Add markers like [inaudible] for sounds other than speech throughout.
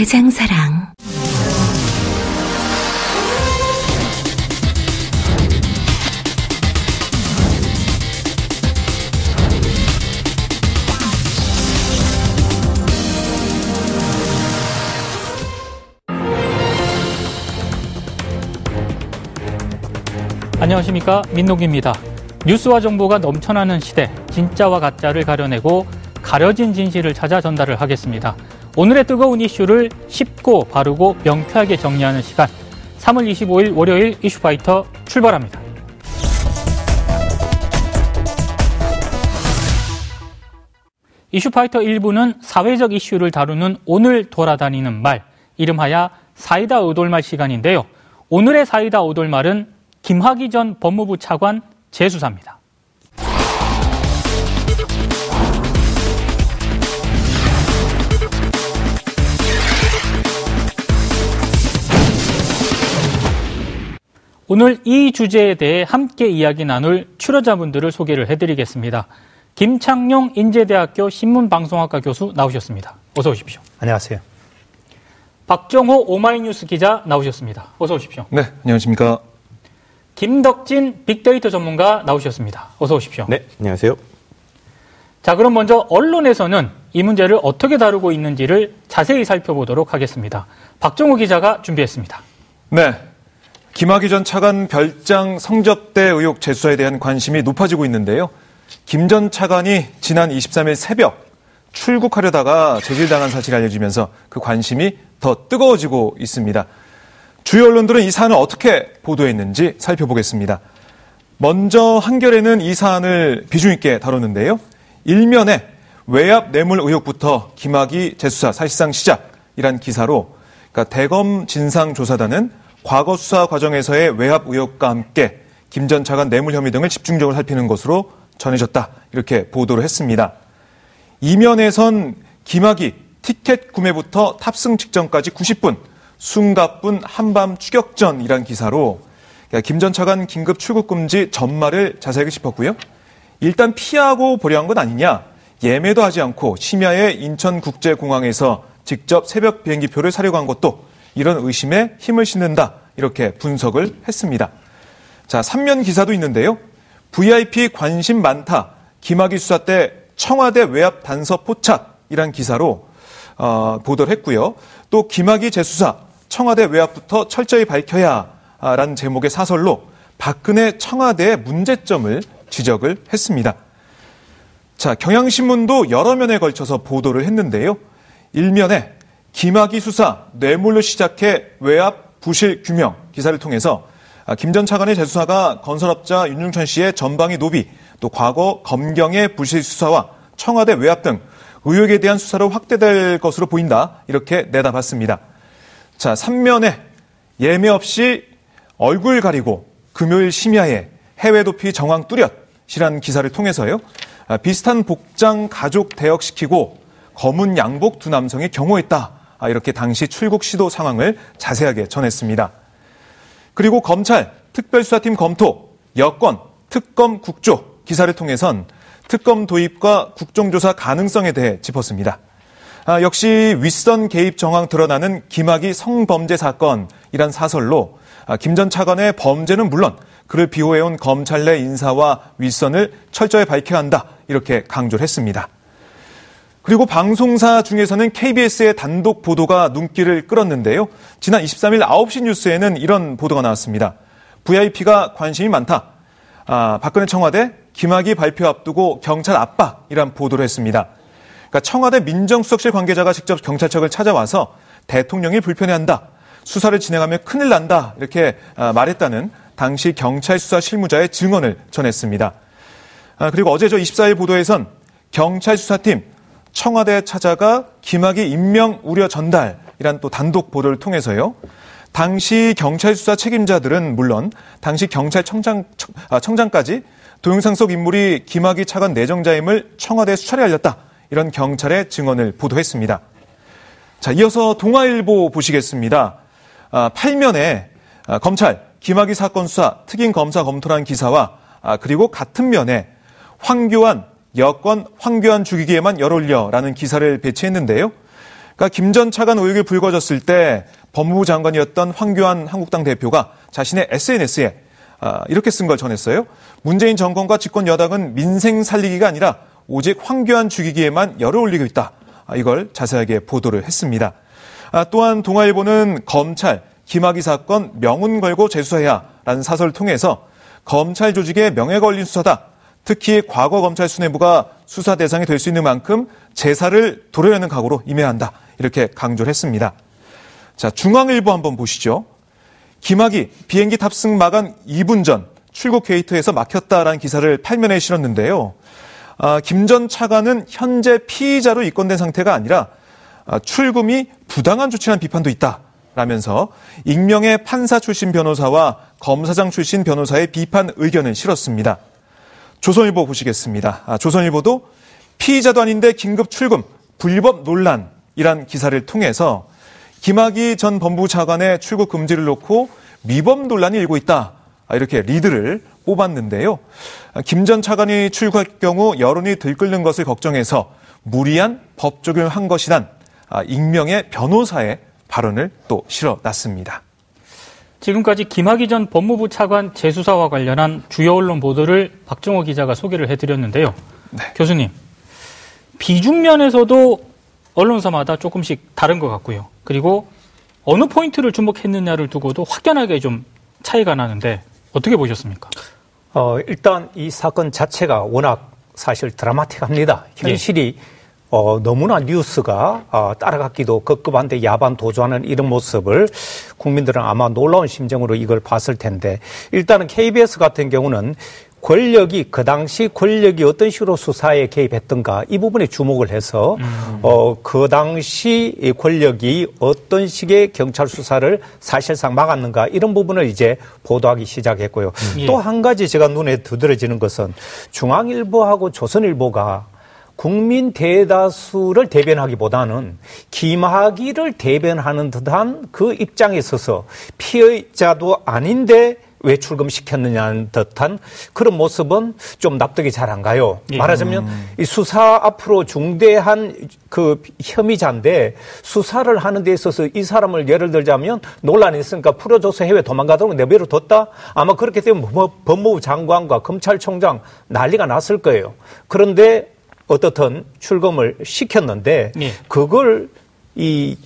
대장사랑. 안녕하십니까 민노기입니다. 뉴스와 정보가 넘쳐나는 시대 진짜와 가짜를 가려내고 가려진 진실을 찾아 전달을 하겠습니다. 오늘의 뜨거운 이슈를 쉽고 바르고 명쾌하게 정리하는 시간 3월 25일 월요일 이슈파이터 출발합니다. 이슈파이터 1부는 사회적 이슈를 다루는 오늘 돌아다니는 말 이름하여 사이다 의돌말 시간인데요. 오늘의 사이다 의돌말은 김학의 전 법무부 차관 재수사입니다. 오늘 이 주제에 대해 함께 이야기 나눌 출연자분들을 소개를 해드리겠습니다. 김창룡 인제대학교 신문방송학과 교수 나오셨습니다. 어서 오십시오. 안녕하세요. 박정호 오마이뉴스 기자 나오셨습니다. 어서 오십시오. 네, 안녕하십니까. 김덕진 빅데이터 전문가 나오셨습니다. 어서 오십시오. 네, 안녕하세요. 자, 그럼 먼저 언론에서는 이 문제를 어떻게 다루고 있는지를 자세히 살펴보도록 하겠습니다. 박정호 기자가 준비했습니다. 네. 김학의 전 차관 별장 성접대 의혹 재수사에 대한 관심이 높아지고 있는데요. 김 전 차관이 지난 23일 새벽 출국하려다가 제질당한 사실이 알려지면서 그 관심이 더 뜨거워지고 있습니다. 주요 언론들은 이 사안을 어떻게 보도했는지 살펴보겠습니다. 먼저 한겨레는 이 사안을 비중 있게 다뤘는데요. 일면에 외압 뇌물 의혹부터 김학의 재수사 사실상 시작이란 기사로 그러니까 대검 진상조사단은 과거 수사 과정에서의 외압 의혹과 함께 김 전 차관 뇌물 혐의 등을 집중적으로 살피는 것으로 전해졌다. 이렇게 보도를 했습니다. 이면에선 김학의 티켓 구매부터 탑승 직전까지 90분, 숨가쁜 한밤 추격전이란 기사로 김 전 차관 긴급 출국 금지 전말을 자세하게 짚었고요. 일단 피하고 보려한 것 아니냐. 예매도 하지 않고 심야에 인천국제공항에서 직접 새벽 비행기표를 사려고 한 것도 이런 의심에 힘을 싣는다. 이렇게 분석을 했습니다. 자, 3면 기사도 있는데요. VIP 관심 많다. 김학의 수사 때 청와대 외압 단서 포착이란 기사로 어, 보도를 했고요. 또 김학의 재수사 청와대 외압부터 철저히 밝혀야라는 제목의 사설로 박근혜 청와대의 문제점을 지적을 했습니다. 자, 경향신문도 여러 면에 걸쳐서 보도를 했는데요. 일면에 김학의 수사 뇌물로 시작해 외압 부실 규명 기사를 통해서 김 전 차관의 재수사가 건설업자 윤중천 씨의 전방위 노비 또 과거 검경의 부실 수사와 청와대 외압 등 의혹에 대한 수사로 확대될 것으로 보인다 이렇게 내다봤습니다. 자, 3면에 예매 없이 얼굴 가리고 금요일 심야에 해외 도피 정황 뚜렷이란 기사를 통해서요. 비슷한 복장 가족 대역시키고 검은 양복 두 남성이 경호했다. 이렇게 당시 출국 시도 상황을 자세하게 전했습니다. 그리고 검찰 특별수사팀 검토 여권 특검 국조 기사를 통해선 특검 도입과 국정조사 가능성에 대해 짚었습니다. 아, 역시 윗선 개입 정황 드러나는 김학의 성범죄 사건이란 사설로 아, 김전 차관의 범죄는 물론 그를 비호해온 검찰 내 인사와 윗선을 철저히 밝혀야 한다 이렇게 강조를 했습니다. 그리고 방송사 중에서는 KBS의 단독 보도가 눈길을 끌었는데요. 지난 23일 9시 뉴스에는 이런 보도가 나왔습니다. VIP가 관심이 많다. 아, 박근혜 청와대 김학의 발표 앞두고 경찰 압박이란 보도를 했습니다. 그러니까 청와대 민정수석실 관계자가 직접 경찰청을 찾아와서 대통령이 불편해한다. 수사를 진행하면 큰일 난다. 이렇게 아, 말했다는 당시 경찰 수사 실무자의 증언을 전했습니다. 아, 그리고 어제 저 24일 보도에선 경찰 수사팀 청와대에 찾아가 김학의 임명 우려 전달 이란 또 단독 보도를 통해서요. 당시 경찰 수사 책임자들은 물론 당시 경찰청장 아, 청장까지 동영상 속 인물이 김학의 차관 내정자임을 청와대에 수차례 알렸다. 이런 경찰의 증언을 보도했습니다. 자, 이어서 동아일보 보시겠습니다. 아, 8면에 아, 검찰 김학의 사건 수사 특임 검사 검토란 기사와 아, 그리고 같은 면에 황교안 여권 황교안 죽이기에만 열올려라는 기사를 배치했는데요. 그러니까 김 전 차관 의혹이 불거졌을 때 법무부 장관이었던 황교안 한국당 대표가 자신의 SNS에 아, 이렇게 쓴 걸 전했어요. 문재인 정권과 집권 여당은 민생 살리기가 아니라 오직 황교안 죽이기에만 열을 올리고 있다. 아, 이걸 자세하게 보도를 했습니다. 아, 또한 동아일보는 검찰 김학의 사건 명운 걸고 재수해야라는 사설을 통해서 검찰 조직의 명예 걸린 수사다. 특히 과거 검찰 수뇌부가 수사 대상이 될 수 있는 만큼 제사를 도려내는 각오로 임해야 한다. 이렇게 강조를 했습니다. 자, 중앙일보 한번 보시죠. 김학이 비행기 탑승 마감 2분 전 출국 게이트에서 막혔다라는 기사를 팔면에 실었는데요. 아, 김 전 차관은 현재 피의자로 입건된 상태가 아니라 아, 출금이 부당한 조치라는 비판도 있다. 라면서 익명의 판사 출신 변호사와 검사장 출신 변호사의 비판 의견을 실었습니다. 조선일보 보시겠습니다. 아, 조선일보도 피의자도 아닌데 긴급 출금, 불법 논란이란 기사를 통해서 김학의 전 법무부 차관의 출국 금지를 놓고 미범 논란이 일고 있다. 아, 이렇게 리드를 뽑았는데요. 아, 김전 차관이 출국할 경우 여론이 들끓는 것을 걱정해서 무리한 법 적용을 한 것이란 아, 익명의 변호사의 발언을 또 실어 놨습니다. 지금까지 김학의 전 법무부 차관 재수사와 관련한 주요 언론 보도를 박정호 기자가 소개를 해드렸는데요. 네. 교수님, 비중 면에서도 언론사마다 조금씩 다른 것 같고요. 그리고 어느 포인트를 주목했느냐를 두고도 확연하게 좀 차이가 나는데 어떻게 보셨습니까? 어, 일단 이 사건 자체가 워낙 사실 드라마틱합니다. 현실이 네. 어, 너무나 뉴스가 어, 따라갔기도 급급한데 야반 도주하는 이런 모습을 국민들은 아마 놀라운 심정으로 이걸 봤을 텐데 일단은 KBS 같은 경우는 권력이 그 당시 권력이 어떤 식으로 수사에 개입했던가 이 부분에 주목을 해서 음. 어그 당시 권력이 어떤 식의 경찰 수사를 사실상 막았는가 이런 부분을 이제 보도하기 시작했고요. 음. 또한 가지 제가 눈에 두드러지는 것은 중앙일보하고 조선일보가 국민 대다수를 대변하기보다는 김학의를 대변하는 듯한 그 입장에 있어서 피해자도 아닌데 왜 출금시켰느냐는 듯한 그런 모습은 좀 납득이 잘 안 가요. 예. 말하자면 음. 이 수사 앞으로 중대한 그 혐의자인데 수사를 하는 데 있어서 이 사람을 예를 들자면 논란이 있으니까 풀어줘서 해외 도망가도록 내버려 뒀다? 아마 그렇게 되면 법무부 장관과 검찰총장 난리가 났을 거예요. 그런데 어떻든 출금을 시켰는데 예. 그걸 이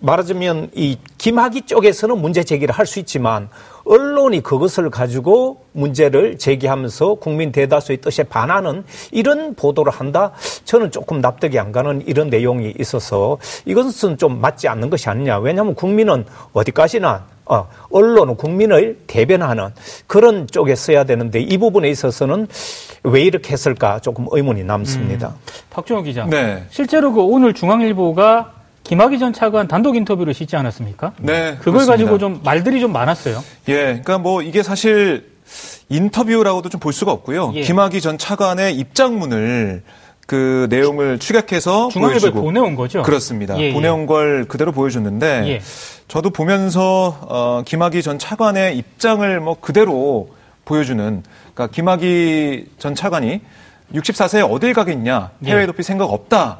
말하자면 이 김학의 쪽에서는 문제 제기를 할 수 있지만 언론이 그것을 가지고 문제를 제기하면서 국민 대다수의 뜻에 반하는 이런 보도를 한다? 저는 조금 납득이 안 가는 이런 내용이 있어서 이것은 좀 맞지 않는 것이 아니냐. 왜냐하면 국민은 어디까지나 어, 언론은 국민을 대변하는 그런 쪽에 써야 되는데 이 부분에 있어서는 왜 이렇게 했을까 조금 의문이 남습니다. 음, 박준호 기자. 네. 실제로 그 오늘 중앙일보가 김학의 전 차관 단독 인터뷰를 싣지 않았습니까? 네. 그걸 그렇습니다. 가지고 좀 말들이 좀 많았어요. 예. 그러니까 뭐 이게 사실 인터뷰라고도 좀 볼 수가 없고요. 예. 김학의 전 차관의 입장문을 그 내용을 추격해서 중앙일보에 보내온 거죠. 그렇습니다. 예, 예. 보내온 걸 그대로 보여줬는데 예. 저도 보면서 어, 김학의 전 차관의 입장을 뭐 그대로 보여주는 그러니까 김학의 전 차관이 64세에 어딜 가겠냐 예. 해외 도피 생각 없다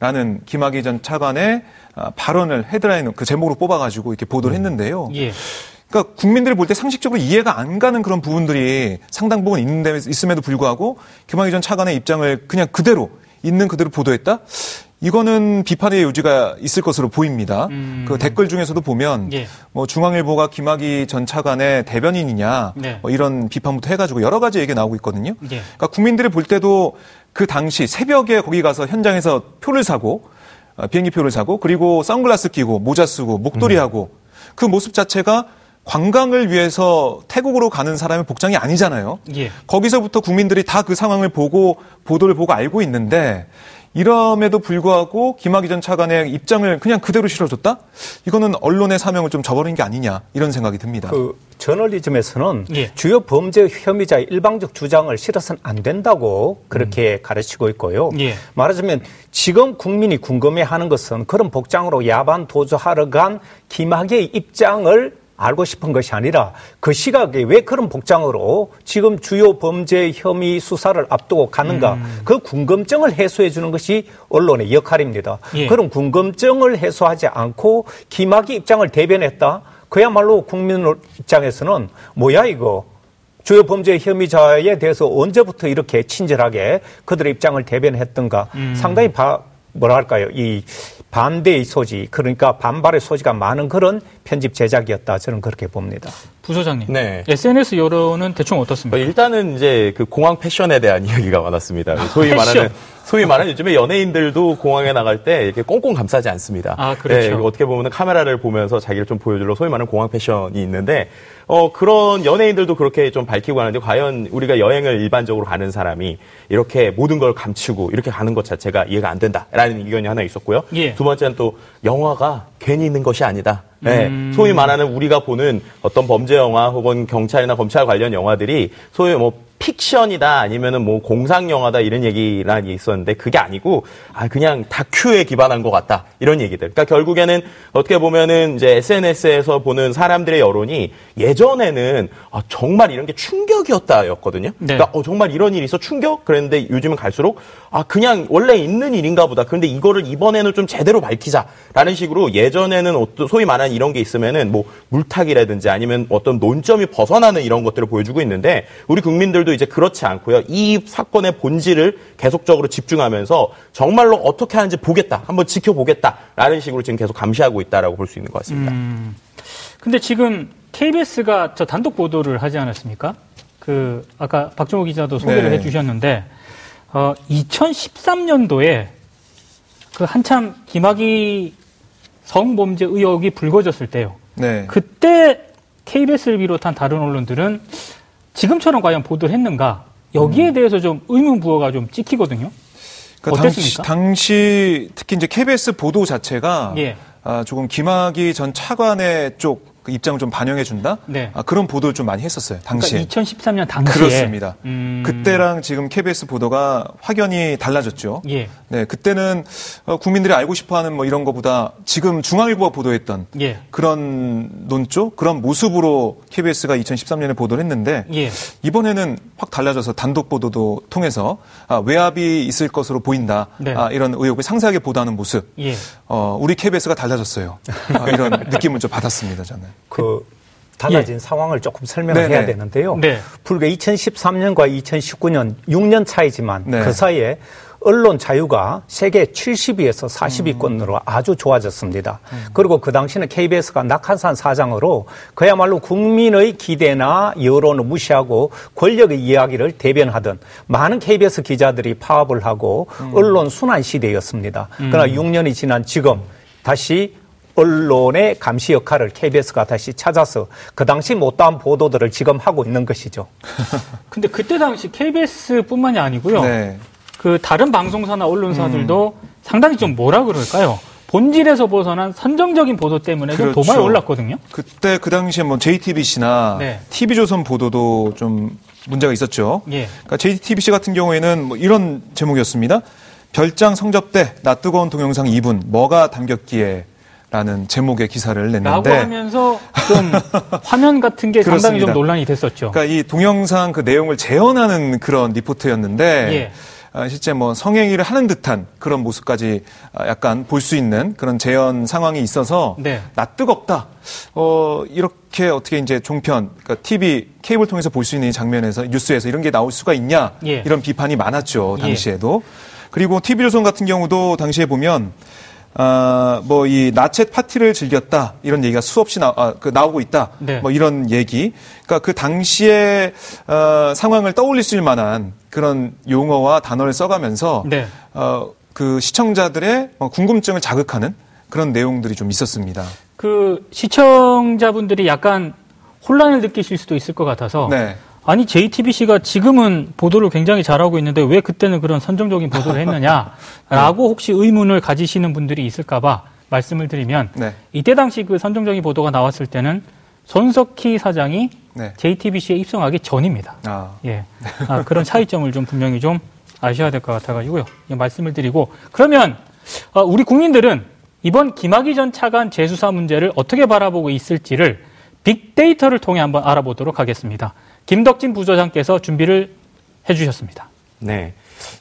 라는 김학의 전 차관의 아, 발언을 헤드라인 그 제목으로 뽑아가지고 이렇게 보도를 음. 했는데요. 예. 그러니까 국민들이 볼 때 상식적으로 이해가 안 가는 그런 부분들이 상당 부분 있는데 있음에도 불구하고 김학의 전 차관의 입장을 그냥 그대로 있는 그대로 보도했다. 이거는 비판의 요지가 있을 것으로 보입니다. 음. 그 댓글 중에서도 보면 예. 뭐 중앙일보가 김학의 전 차관의 대변인이냐 네. 뭐 이런 비판부터 해가지고 여러 가지 얘기가 나오고 있거든요. 예. 그러니까 국민들이 볼 때도 그 당시 새벽에 거기 가서 현장에서 표를 사고 어, 비행기 표를 사고 그리고 선글라스 끼고 모자 쓰고 목도리 하고 음. 그 모습 자체가 관광을 위해서 태국으로 가는 사람의 복장이 아니잖아요. 예. 거기서부터 국민들이 다 그 상황을 보고 보도를 보고 알고 있는데 이럼에도 불구하고 김학의 전 차관의 입장을 그냥 그대로 실어줬다? 이거는 언론의 사명을 좀 저버린 게 아니냐 이런 생각이 듭니다. 그 저널리즘에서는 예. 주요 범죄 혐의자의 일방적 주장을 실어서는 안 된다고 그렇게 음. 가르치고 있고요. 예. 말하자면 지금 국민이 궁금해하는 것은 그런 복장으로 야반 도주하러 간 김학의 입장을 알고 싶은 것이 아니라 그 시각에 왜 그런 복장으로 지금 주요 범죄 혐의 수사를 앞두고 가는가 음. 그 궁금증을 해소해 주는 것이 언론의 역할입니다. 예. 그런 궁금증을 해소하지 않고 김학의 입장을 대변했다. 그야말로 국민 입장에서는 뭐야 이거 주요 범죄 혐의자에 대해서 언제부터 이렇게 친절하게 그들의 입장을 대변했던가 상당히 바, 뭐랄까요 이 반대의 소지 그러니까 반발의 소지가 많은 그런 편집 제작이었다 저는 그렇게 봅니다. 부소장님. 네. SNS 여론은 대충 어떻습니까? 뭐 일단은 이제 그 공항 패션에 대한 [laughs] 이야기가 많았습니다. 소위 패션. 말하는 소위 말하는 요즘에 연예인들도 공항에 나갈 때 이렇게 꽁꽁 감싸지 않습니다. 아, 그렇죠. 네, 어떻게 보면 카메라를 보면서 자기를 좀 보여주려 소위 말하는 공항 패션이 있는데 어 그런 연예인들도 그렇게 좀 밝히고 하는데 과연 우리가 여행을 일반적으로 가는 사람이 이렇게 모든 걸 감추고 이렇게 가는 것 자체가 이해가 안 된다라는 의견이 하나 있었고요. 예. 두 번째는 또 영화가 괜히 있는 것이 아니다. 네, 음. 소위 말하는 우리가 보는 어떤 범죄 영화 혹은 경찰이나 검찰 관련 영화들이 소위 뭐 픽션이다 아니면은 뭐 공상 영화다 이런 얘기란 게 있었는데 그게 아니고 아 그냥 다큐에 기반한 것 같다 이런 얘기들. 그러니까 결국에는 어떻게 보면은 이제 SNS에서 보는 사람들의 여론이 예전에는 아, 정말 이런 게 충격이었다였거든요. 네. 그러니까 어, 정말 이런 일이 있어 충격 그랬는데 요즘은 갈수록 아 그냥 원래 있는 일인가 보다. 그런데 이거를 이번에는 좀 제대로 밝히자라는 식으로 예전에는 어떤 소위 말하는 이런 게 있으면은 뭐 물타기라든지 아니면 어떤 논점이 벗어나는 이런 것들을 보여주고 있는데 우리 국민들도 이제 그렇지 않고요. 이 사건의 본질을 계속적으로 집중하면서 정말로 어떻게 하는지 보겠다. 한번 지켜보겠다라는 식으로 지금 계속 감시하고 있다라고 볼 수 있는 것 같습니다. 근데 지금 KBS가 저 단독 보도를 하지 않았습니까? 그 아까 박정호 기자도 소개를 네. 해 주셨는데 어, 2013년도에 그 한참 김학의 성범죄 의혹이 불거졌을 때요. 네. 그때 KBS를 비롯한 다른 언론들은 지금처럼 과연 보도를 했는가 여기에 대해서 좀 의문 부호가 좀 찍히거든요. 그러니까 어땠습니까? 당시, 당시 특히 이제 KBS 보도 자체가 예. 아, 조금 김학의 전 차관의 쪽그 입장을 좀 반영해 준다. 네. 아, 그런 보도를 좀 많이 했었어요. 당시에. 그러니까 2013년 당시에 그렇습니다. 음, 그때랑 지금 KBS 보도가 확연히 달라졌죠. 예. 네, 그때는 어, 국민들이 알고 싶어하는 뭐 이런 거보다 지금 중앙일보가 보도했던 예. 그런 논조, 그런 모습으로 KBS가 2013년에 보도를 했는데 예. 이번에는 확 달라져서 단독 보도도 통해서 아, 외압이 있을 것으로 보인다. 네. 아, 이런 의혹을 상세하게 보도하는 모습. 예. 어, 우리 KBS가 달라졌어요. 아, 이런 [laughs] 느낌을 좀 받았습니다, 저는. 그 달라진 상황을 조금 설명을 네네. 해야 되는데요. 네. 불과 2013년과 2019년 6년 차이지만 네. 그 사이에 언론 자유가 세계 70위에서 40위권으로 아주 좋아졌습니다. 그리고 그 당시는 KBS가 낙하산 사장으로 그야말로 국민의 기대나 여론을 무시하고 권력의 이야기를 대변하던 많은 KBS 기자들이 파업을 하고 언론 순환 시대였습니다. 그러나 6년이 지난 지금 다시 언론의 감시 역할을 KBS가 다시 찾아서 그 당시 못다한 보도들을 지금 하고 있는 것이죠. [laughs] 근데 그때 당시 KBS뿐만이 아니고요. 네. 그 다른 방송사나 언론사들도 상당히 좀 뭐라 그럴까요? 본질에서 벗어난 선정적인 보도 때문에 좀 그렇죠. 도마에 올랐거든요. 그때 그 당시에 뭐 JTBC나 네. TV조선 보도도 좀 문제가 있었죠. 예. 그러니까 JTBC 같은 경우에는 뭐 이런 제목이었습니다. 별장 성접대 나 뜨거운 동영상 2분 뭐가 담겼기에 라는 제목의 기사를 라고 냈는데 하면서 좀 [laughs] 화면 같은 게 상당히 좀. 논란이 됐었죠. 그러니까 이 동영상 그 내용을 재현하는 그런 리포트였는데 예. 아, 실제 뭐 성행위를 하는 듯한 그런 모습까지 아, 약간 볼 수 있는 그런 재현 상황이 있어서 네. 나 뜨겁다. 어 이렇게 어떻게 이제 종편 그러니까 TV 케이블 통해서 볼 수 있는 이 장면에서 뉴스에서 이런 게 나올 수가 있냐 예. 이런 비판이 많았죠 예. 당시에도 그리고 TV조선 같은 경우도 당시에 보면 아, 뭐, 이, 나챗 파티를 즐겼다. 이런 얘기가 수없이 나, 아, 그 나오고 있다. 네. 뭐, 이런 얘기. 그러니까 그 당시에, 어, 상황을 떠올릴 수 있을 만한 그런 용어와 단어를 써가면서, 네. 어, 그 시청자들의 어, 궁금증을 자극하는 그런 내용들이 좀 있었습니다. 그 시청자분들이 약간 혼란을 느끼실 수도 있을 것 같아서 네. 아니 JTBC가 지금은 보도를 굉장히 잘하고 있는데 왜 그때는 그런 선정적인 보도를 했느냐라고 [laughs] 혹시 의문을 가지시는 분들이 있을까봐 말씀을 드리면 네. 이때 당시 그 선정적인 보도가 나왔을 때는 손석희 사장이 네. JTBC에 입성하기 전입니다. 아, 예. [laughs] 아, 그런 차이점을 좀 분명히 좀 아셔야 될 것 같아가지고요. 예, 말씀을 드리고 그러면 어, 우리 국민들은 이번 김학의 전 차관 재수사 문제를 어떻게 바라보고 있을지를 빅데이터를 통해 한번 알아보도록 하겠습니다. 김덕진 부소장께서 준비를 해주셨습니다. 네.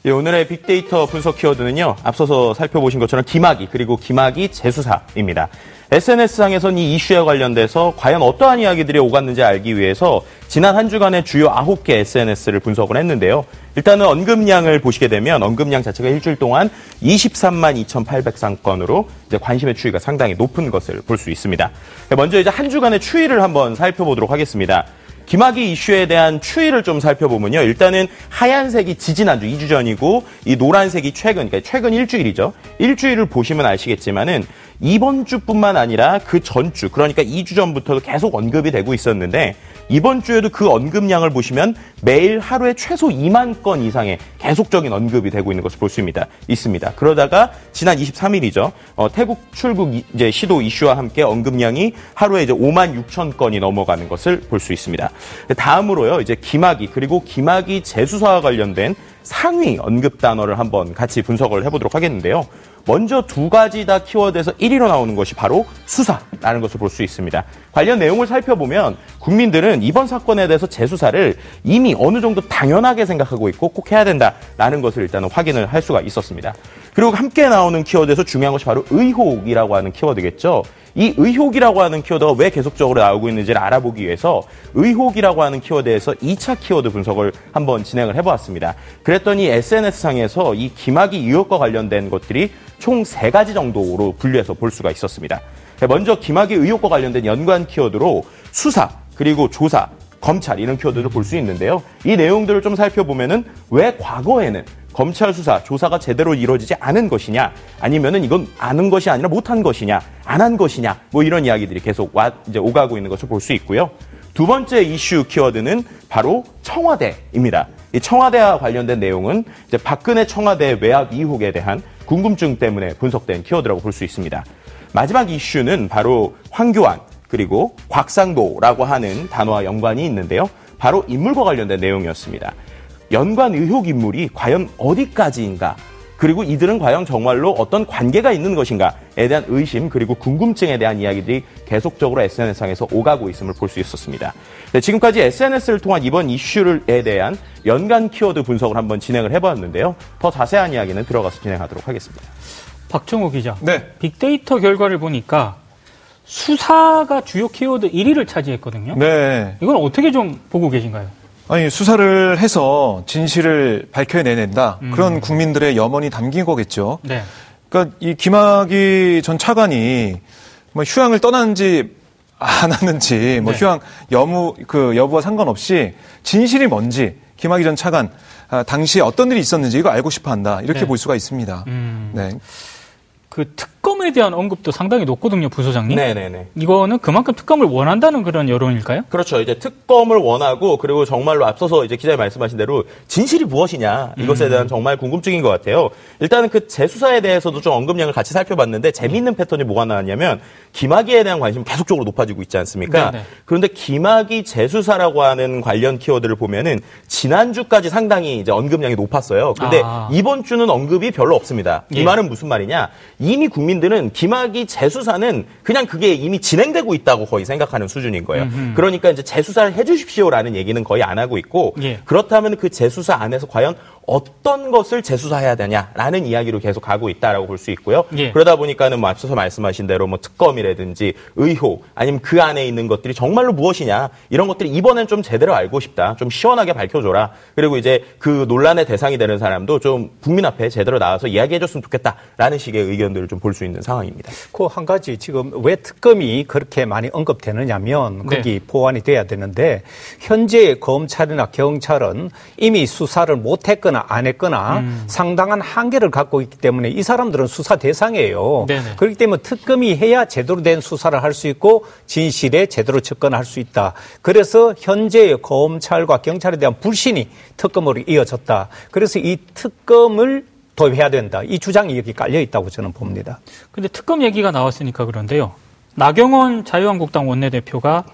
예, 오늘의 빅데이터 분석 키워드는요, 앞서서 살펴보신 것처럼 김학이, 그리고 김학이 재수사입니다. SNS상에선 이 이슈에 관련돼서 과연 어떠한 이야기들이 오갔는지 알기 위해서 지난 한 주간의 주요 9개 SNS를 분석을 했는데요. 일단은 언급량을 보시게 되면 언급량 자체가 일주일 동안 23만 2,800상건으로 이제 관심의 추이가 상당히 높은 것을 볼 수 있습니다. 먼저 이제 한 주간의 추이를 한번 살펴보도록 하겠습니다. 김학의 이슈에 대한 추이를 좀 살펴보면요. 일단은 하얀색이 지지난주 2주 전이고 이 노란색이 최근, 그러니까 최근 일주일이죠. 일주일을 보시면 아시겠지만은 이번 주뿐만 아니라 그 전주, 그러니까 2주 전부터도 계속 언급이 되고 있었는데 이번 주에도 그 언급량을 보시면 매일 하루에 최소 2만 건 이상의 계속적인 언급이 되고 있는 것을 볼 수 있습니다. 있습니다. 그러다가 지난 23일이죠. 어, 태국 출국 이, 이제 시도 이슈와 함께 언급량이 하루에 이제 5만 6천 건이 넘어가는 것을 볼 수 있습니다. 다음으로요. 이제 김학이 그리고 김학이 재수사와 관련된 상위 언급 단어를 한번 같이 분석을 해보도록 하겠는데요. 먼저 두 가지 다 키워드에서 1위로 나오는 것이 바로 수사라는 것을 볼 수 있습니다. 관련 내용을 살펴보면 국민들은 이번 사건에 대해서 재수사를 이미 어느 정도 당연하게 생각하고 있고 꼭 해야 된다라는 것을 일단은 확인을 할 수가 있었습니다. 그리고 함께 나오는 키워드에서 중요한 것이 바로 의혹이라고 하는 키워드겠죠. 이 의혹이라고 하는 키워드가 왜 계속적으로 나오고 있는지를 알아보기 위해서 의혹이라고 하는 키워드에서 2차 키워드 분석을 한번 진행을 해보았습니다. 그랬더니 SNS상에서 이 김학의 의혹과 관련된 것들이 총세 가지 정도로 분류해서 볼 수가 있었습니다. 먼저 김학의 의혹과 관련된 연관 키워드로 수사, 그리고 조사, 검찰 이런 키워드를 볼 수 있는데요. 이 내용들을 좀 살펴보면은 왜 과거에는 검찰 수사, 조사가 제대로 이루어지지 않은 것이냐, 아니면은 이건 아는 것이 아니라 못한 것이냐, 안 한 것이냐, 뭐 이런 이야기들이 계속 와, 이제 오가고 있는 것을 볼 수 있고요. 두 번째 이슈 키워드는 바로 청와대입니다. 이 청와대와 관련된 내용은 이제 박근혜 청와대 외압 의혹에 대한 궁금증 때문에 분석된 키워드라고 볼 수 있습니다. 마지막 이슈는 바로 황교안 그리고 곽상도라고 하는 단어와 연관이 있는데요. 바로 인물과 관련된 내용이었습니다. 연관 의혹 인물이 과연 어디까지인가? 그리고 이들은 과연 정말로 어떤 관계가 있는 것인가에 대한 의심 그리고 궁금증에 대한 이야기들이 계속적으로 SNS상에서 오가고 있음을 볼 수 있었습니다. 네, 지금까지 SNS를 통한 이번 이슈에 대한 연관 키워드 분석을 한번 진행을 해봤는데요. 더 자세한 이야기는 들어가서 진행하도록 하겠습니다. 박정호 기자. 네. 빅데이터 결과를 보니까 수사가 주요 키워드 1위를 차지했거든요. 네. 이건 어떻게 좀 보고 계신가요? 아니 수사를 해서 진실을 밝혀내낸다 음. 그런 국민들의 염원이 담긴 거겠죠. 네. 그러니까 이 김학의 전 차관이 뭐 휴양을 떠났는지 안 하는지 뭐 네. 휴양 여무 그 여부와 상관없이 진실이 뭔지 김학의 전 차관 아, 당시에 어떤 일이 있었는지 이거 알고 싶어 한다 이렇게 네. 볼 수가 있습니다. 음, 네. 그 특 검에 대한 언급도 상당히 높거든요, 부소장님. 네네네. 이거는 그만큼 특검을 원한다는 그런 여론일까요? 그렇죠. 이제 특검을 원하고 그리고 정말로 앞서서 이제 기자님 말씀하신 대로 진실이 무엇이냐 이것에 대한 정말 궁금증인 것 같아요. 일단은 그 재수사에 대해서도 좀 언급량을 같이 살펴봤는데 재미있는 패턴이 뭐가 나왔냐면 김학의에 대한 관심이 계속적으로 높아지고 있지 않습니까? 네네. 그런데 김학의 재수사라고 하는 관련 키워드를 보면은 지난주까지 상당히 이제 언급량이 높았어요. 근데 아. 이번 주는 언급이 별로 없습니다. 이 예. 말은 무슨 말이냐? 이미 국민 들은 김학의 재수사는 그냥 그게 이미 진행되고 있다고 거의 생각하는 수준인 거예요. 그러니까 이제 재수사를 해주십시오라는 얘기는 거의 안 하고 있고 예. 그렇다면 그 재수사 안에서 과연 어떤 것을 재수사해야 되냐라는 이야기로 계속 가고 있다라고 볼 수 있고요. 예. 그러다 보니까는 뭐 앞서서 말씀하신 대로 뭐 특검이라든지 의혹 아니면 그 안에 있는 것들이 정말로 무엇이냐 이런 것들이 이번엔 좀 제대로 알고 싶다. 좀 시원하게 밝혀줘라. 그리고 이제 그 논란의 대상이 되는 사람도 좀 국민 앞에 제대로 나와서 이야기해줬으면 좋겠다라는 식의 의견들을 좀 볼 수 있는 상황입니다. 그 한 가지 지금 왜 특검이 그렇게 많이 언급되느냐면 네. 거기 보완이 돼야 되는데 현재 검찰이나 경찰은 이미 수사를 못했거나 했거나 안 했거나 음. 상당한 한계를 갖고 있기 때문에 이 사람들은 수사 대상이에요. 네네. 그렇기 때문에 특검이 해야 제대로 된 수사를 할 수 있고 진실에 제대로 접근할 수 있다. 그래서 현재 검찰과 경찰에 대한 불신이 특검으로 이어졌다. 그래서 이 특검을 도입해야 된다. 이 주장이 여기 깔려 있다고 저는 봅니다. 근데 특검 얘기가 나왔으니까 그런데요. 나경원 자유한국당 원내대표가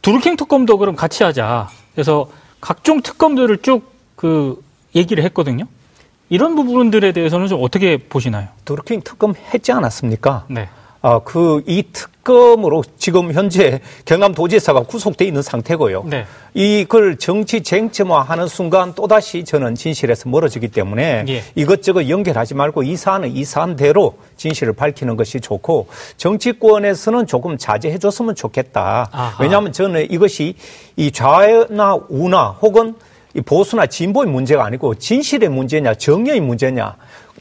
두루킹 특검도 그럼 같이 하자. 그래서 각종 특검들을 쭉 그 얘기를 했거든요. 이런 부분들에 대해서는 좀 어떻게 보시나요? 두루킹 특검 했지 않았습니까? 네. 아, 그, 이 특검으로 지금 현재 경남 도지사가 구속돼 있는 상태고요. 네. 이걸 정치 쟁점화하는 순간 또다시 저는 진실에서 멀어지기 때문에 예. 이것저것 연결하지 말고 이 사안은 이 사안대로 진실을 밝히는 것이 좋고 정치권에서는 조금 자제해 줬으면 좋겠다. 아하. 왜냐하면 저는 이것이 이 좌나 우나 혹은 이 보수나 진보의 문제가 아니고 진실의 문제냐 정의의 문제냐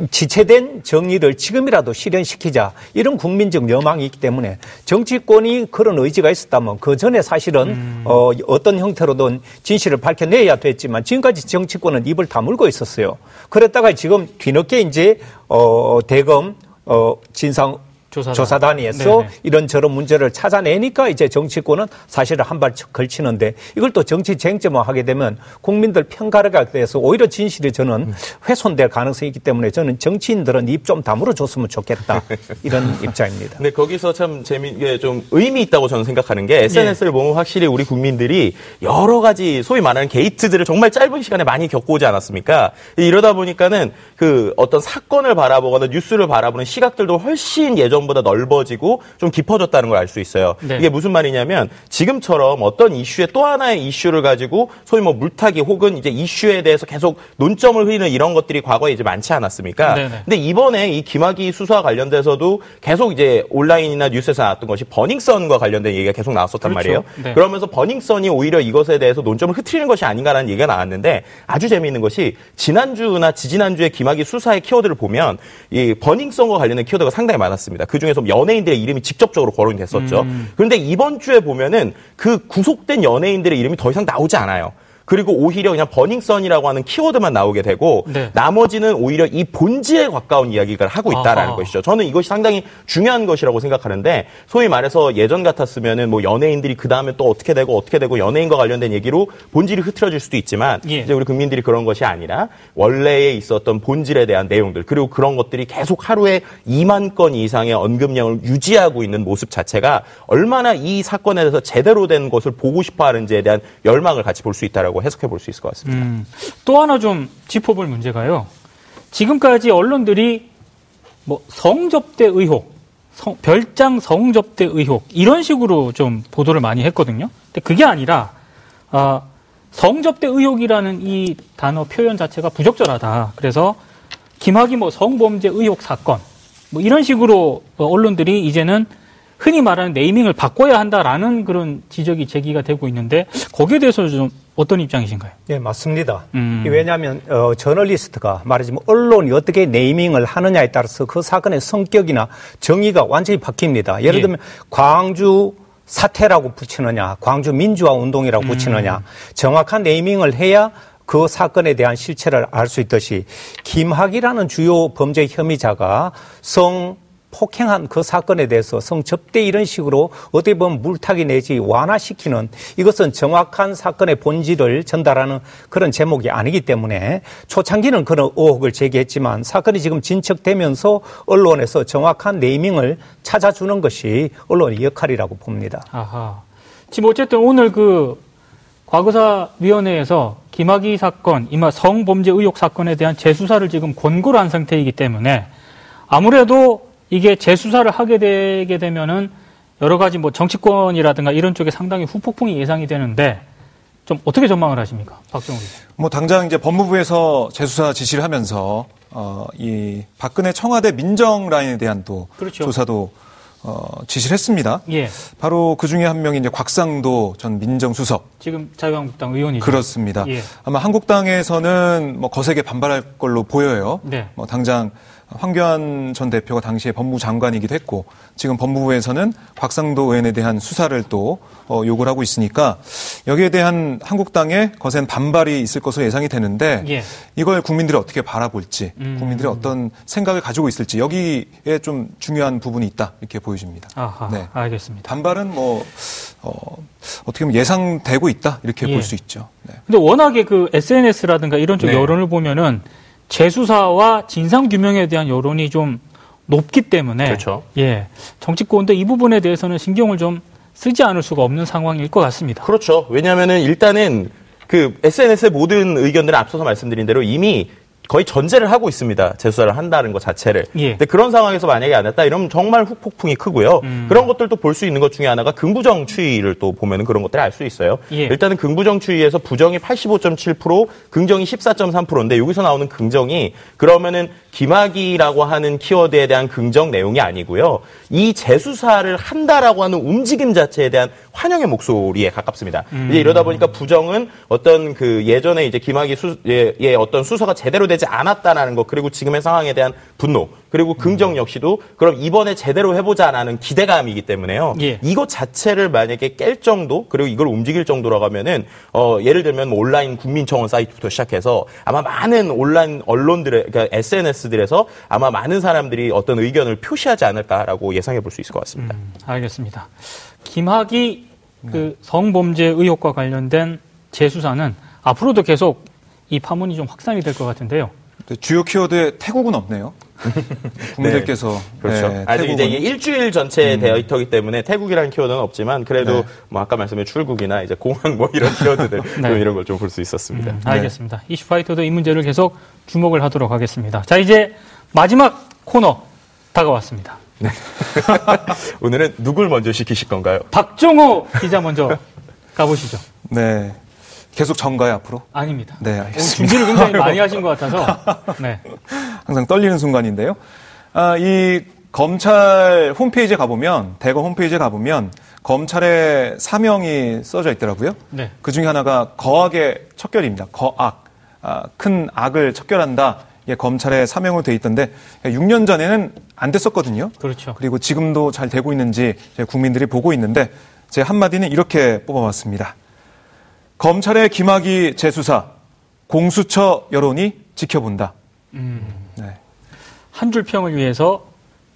지체된 정의를 지금이라도 실현시키자 이런 국민적 여망이 있기 때문에 정치권이 그런 의지가 있었다면 그 전에 사실은 음. 어, 어떤 형태로든 진실을 밝혀내야 됐지만 지금까지 정치권은 입을 다물고 있었어요. 그랬다가 지금 뒤늦게 이제 어, 대검 어, 진상 조사단. 조사단위에서 네네. 이런 저런 문제를 찾아내니까 이제 정치권은 사실은 한발 걸치는데 이걸 또 정치 쟁점화 하게 되면 국민들 평가가 돼서 오히려 진실이 저는 훼손될 가능성이 있기 때문에 저는 정치인들은 입 좀 다물어 줬으면 좋겠다 [laughs] 이런 입장입니다. 네 거기서 참 재미있게 좀 의미 있다고 저는 생각하는 게 SNS를 예. 보면 확실히 우리 국민들이 여러 가지 소위 말하는 게이트들을 정말 짧은 시간에 많이 겪어오지 않았습니까? 이러다 보니까는 그 어떤 사건을 바라보거나 뉴스를 바라보는 시각들도 훨씬 예전 예 전보다 넓어지고 좀 깊어졌다는 걸 알 수 있어요. 네. 이게 무슨 말이냐면 지금처럼 어떤 이슈에 또 하나의 이슈를 가지고 소위 뭐 물타기 혹은 이제 이슈에 대해서 계속 논점을 흐리는 이런 것들이 과거에 이제 많지 않았습니까? 네네. 근데 이번에 이 김학의 수사와 관련돼서도 계속 이제 온라인이나 뉴스에서 나왔던 것이 버닝썬과 관련된 얘기가 계속 나왔었단 그렇죠. 말이에요. 네. 그러면서 버닝썬이 오히려 이것에 대해서 논점을 흐트리는 것이 아닌가라는 얘기가 나왔는데 아주 재미있는 것이 지난주나 지지난주에 김학의 수사의 키워드를 보면 이 버닝썬과 관련된 키워드가 상당히 많았습니다. 그 중에서 연예인들의 이름이 직접적으로 거론이 됐었죠. 음. 그런데 이번 주에 보면은 그 구속된 연예인들의 이름이 더 이상 나오지 않아요. 그리고 오히려 그냥 버닝썬이라고 하는 키워드만 나오게 되고 네. 나머지는 오히려 이 본질에 가까운 이야기를 하고 있다라는 아하. 것이죠. 저는 이것이 상당히 중요한 것이라고 생각하는데 소위 말해서 예전 같았으면은 뭐 연예인들이 그 다음에 또 어떻게 되고 어떻게 되고 연예인과 관련된 얘기로 본질이 흐트러질 수도 있지만 예. 이제 우리 국민들이 그런 것이 아니라 원래에 있었던 본질에 대한 내용들 그리고 그런 것들이 계속 하루에 2만 건 이상의 언급량을 유지하고 있는 모습 자체가 얼마나 이 사건에 대해서 제대로 된 것을 보고 싶어 하는지에 대한 열망을 같이 볼 수 있다라고 해석해 볼 수 있을 것 같습니다. 음, 또 하나 좀 짚어볼 문제가요. 지금까지 언론들이 뭐 성접대 의혹, 성, 별장 성접대 의혹 이런 식으로 좀 보도를 많이 했거든요. 근데 그게 아니라 아, 성접대 의혹이라는 이 단어 표현 자체가 부적절하다. 그래서 김학의 뭐 성범죄 의혹 사건 뭐 이런 식으로 언론들이 이제는 흔히 말하는 네이밍을 바꿔야 한다라는 그런 지적이 제기가 되고 있는데 거기에 대해서 좀 어떤 입장이신가요? 네, 맞습니다. 음. 왜냐하면 어, 저널리스트가 말하자면 언론이 어떻게 네이밍을 하느냐에 따라서 그 사건의 성격이나 정의가 완전히 바뀝니다. 예를 예. 들면 광주 사태라고 붙이느냐, 광주 민주화 운동이라고 음. 붙이느냐, 정확한 네이밍을 해야 그 사건에 대한 실체를 알 수 있듯이 김학이라는 주요 범죄 혐의자가 성 폭행한 그 사건에 대해서 성접대 이런 식으로 어떻게 보면 물타기 내지 완화시키는 이것은 정확한 사건의 본질을 전달하는 그런 제목이 아니기 때문에 초창기는 그런 의혹을 제기했지만 사건이 지금 진척되면서 언론에서 정확한 네이밍을 찾아주는 것이 언론의 역할이라고 봅니다. 아하. 지금 어쨌든 오늘 그 과거사위원회에서 김학의 사건, 이마 성범죄 의혹 사건에 대한 재수사를 지금 권고를 한 상태이기 때문에 아무래도 이게 재수사를 하게 되게 되면은 여러 가지 뭐 정치권이라든가 이런 쪽에 상당히 후폭풍이 예상이 되는데 좀 어떻게 전망을 하십니까, 박정우 기자? 뭐 당장 이제 법무부에서 재수사 지시를 하면서 어, 이 박근혜 청와대 민정 라인에 대한 또 그렇죠. 조사도 어, 지시를 했습니다. 예. 바로 그 중에 한 명이 이제 곽상도 전 민정수석. 지금 자유한국당 의원이죠. 그렇습니다. 예. 아마 한국당에서는 뭐 거세게 반발할 걸로 보여요. 네. 뭐 당장 황교안 전 대표가 당시에 법무부 장관이기도 했고 지금 법무부에서는 곽상도 의원에 대한 수사를 또 어, 요구를 하고 있으니까 여기에 대한 한국당의 거센 반발이 있을 것으로 예상이 되는데 예. 이걸 국민들이 어떻게 바라볼지 음. 국민들이 어떤 생각을 가지고 있을지 여기에 좀 중요한 부분이 있다 이렇게 보여집니다. 아하, 네. 알겠습니다. 반발은 뭐 어, 어떻게 보면 예상되고 있다 이렇게 예. 볼수 있죠. 네. 근데 워낙에 그 SNS라든가 이런 쪽 네. 여론을 보면은 재수사와 진상 규명에 대한 여론이 좀 높기 때문에 그렇죠. 예. 정치권도 이 부분에 대해서는 신경을 좀 쓰지 않을 수가 없는 상황일 것 같습니다. 그렇죠. 왜냐하면은 일단은 그 SNS의 모든 의견들은 앞서서 말씀드린 대로 이미 거의 전제를 하고 있습니다. 재수사를 한다는 것 자체를. 예. 근데 그런 상황에서 만약에 안 했다 이러면 정말 후폭풍이 크고요. 음. 그런 것들도 볼 수 있는 것 중에 하나가 긍부정 추이를 또 보면은 그런 것들을 알 수 있어요. 예. 일단은 긍부정 추이에서 부정이 85.7%, 긍정이 14.3%인데 여기서 나오는 긍정이 그러면은 김학이라고 하는 키워드에 대한 긍정 내용이 아니고요. 이 재수사를 한다라고 하는 움직임 자체에 대한 환영의 목소리에 가깝습니다. 이제 이러다 보니까 부정은 어떤 그 예전에 이제 김학이 수, 예, 예, 어떤 수사가 제대로 되지 않았다라는 것 그리고 지금의 상황에 대한 분노 그리고 긍정 역시도 그럼 이번에 제대로 해보자라는 기대감이기 때문에요. 예. 이것 자체를 만약에 깰 정도 그리고 이걸 움직일 정도라고 하면은 어, 예를 들면 뭐 온라인 국민청원 사이트부터 시작해서 아마 많은 온라인 언론들의 그러니까 SNS들에서 아마 많은 사람들이 어떤 의견을 표시하지 않을까라고 예상해 볼 수 있을 것 같습니다. 알겠습니다. 김학이 그 성범죄 의혹과 관련된 재수사는 앞으로도 계속 이 파문이 좀 확산이 될 것 같은데요. 근데 주요 키워드에 태국은 없네요. [laughs] 국민들께서 그렇죠. 네, 아직 이제 이게 태국은 일주일 전체 데이터이기 때문에 태국이라는 키워드는 없지만 그래도 네. 뭐 아까 말씀해 출국이나 이제 공항 뭐 이런 키워드들 [laughs] 네. 좀 이런 걸 좀 볼 수 있었습니다. 음, 알겠습니다. 이슈파이터도 이 문제를 계속 주목을 하도록 하겠습니다. 자, 이제 마지막 코너 다가왔습니다. [laughs] 오늘은 누굴 먼저 시키실 건가요? 박정호 기자 먼저 가보시죠. 네 계속 전가요 앞으로? 아닙니다. 네 알겠습니다. 준비를 굉장히 많이 [laughs] 하신 것 같아서. 네. 항상 떨리는 순간인데요. 아, 이 검찰 홈페이지에 가보면 대검 홈페이지에 가보면 검찰의 사명이 써져 있더라고요. 네. 그 중에 하나가 거악의 척결입니다. 거악. 아, 큰 악을 척결한다. 이게 검찰의 사명으로 돼 있던데 6년 전에는 안 됐었거든요. 그렇죠. 그리고 지금도 잘 되고 있는지 국민들이 보고 있는데 제 한마디는 이렇게 뽑아봤습니다. 검찰의 김학의 재수사 공수처 여론이 지켜본다. 네. 한 줄 평을 위해서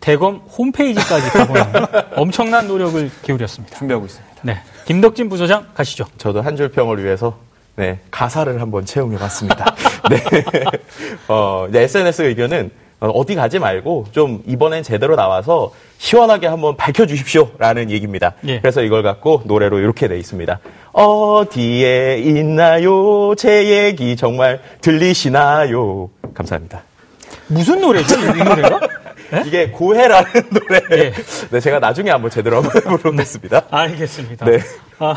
대검 홈페이지까지 가보는 [laughs] 엄청난 노력을 기울였습니다. 준비하고 있습니다. 네. 김덕진 부소장 가시죠. 저도 한 줄 평을 위해서 네, 가사를 한번 채용해 봤습니다. [laughs] 네. 어, 이제 SNS 의견은 어, 어디 가지 말고 좀 이번엔 제대로 나와서 시원하게 한번 밝혀 주십시오라는 얘기입니다. 예. 그래서 이걸 갖고 노래로 이렇게 돼 있습니다. 어디에 있나요? 제 얘기 정말 들리시나요? 감사합니다. 무슨 노래죠? 이 노래가? [laughs] 이게 고해라는 노래. 예. 네, 제가 나중에 한번 제대로 한번 [laughs] 해보겠습니다. 알겠습니다. 네. 아,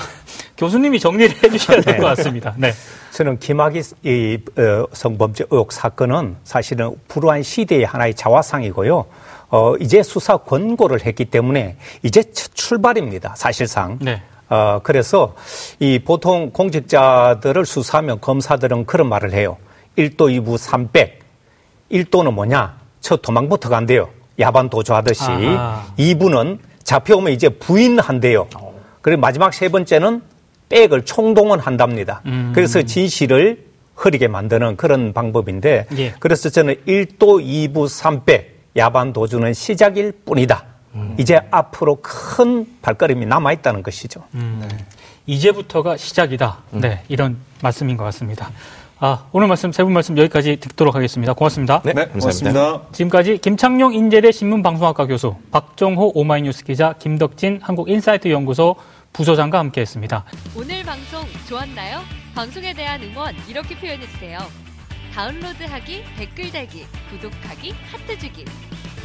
교수님이 정리를 해주셔야 될 것 같습니다. 네. 저는 김학의 이 어, 성범죄 의혹 사건은 사실은 불우한 시대의 하나의 자화상이고요. 어, 이제 수사 권고를 했기 때문에 이제 첫 출발입니다. 사실상. 네. 어, 그래서 이 보통 공직자들을 수사하면 검사들은 그런 말을 해요. 1도, 2부, 300. 1도는 뭐냐? 첫 도망부터 간대요. 야반 도주하듯이. 아하. 2부는 잡혀오면 이제 부인한대요. 그리고 마지막 세 번째는 백을 총동원 한답니다. 음. 그래서 진실을 흐리게 만드는 그런 방법인데 예. 그래서 저는 1도, 2부, 3배 야반 도주는 시작일 뿐이다. 음. 이제 앞으로 큰 발걸음이 남아 있다는 것이죠. 이제부터가 시작이다. 네. 이런 말씀인 것 같습니다. 아, 오늘 말씀, 세 분 말씀 여기까지 듣도록 하겠습니다. 고맙습니다. 네, 네, 감사합니다. 고맙습니다. 지금까지 김창룡 인재대 신문방송학과 교수, 박정호 오마이뉴스 기자, 김덕진 한국인사이트 연구소 부소장과 함께했습니다. 오늘 방송 좋았나요? 방송에 대한 응원 이렇게 표현해 주세요. 다운로드하기, 댓글 달기, 구독하기, 하트 주기.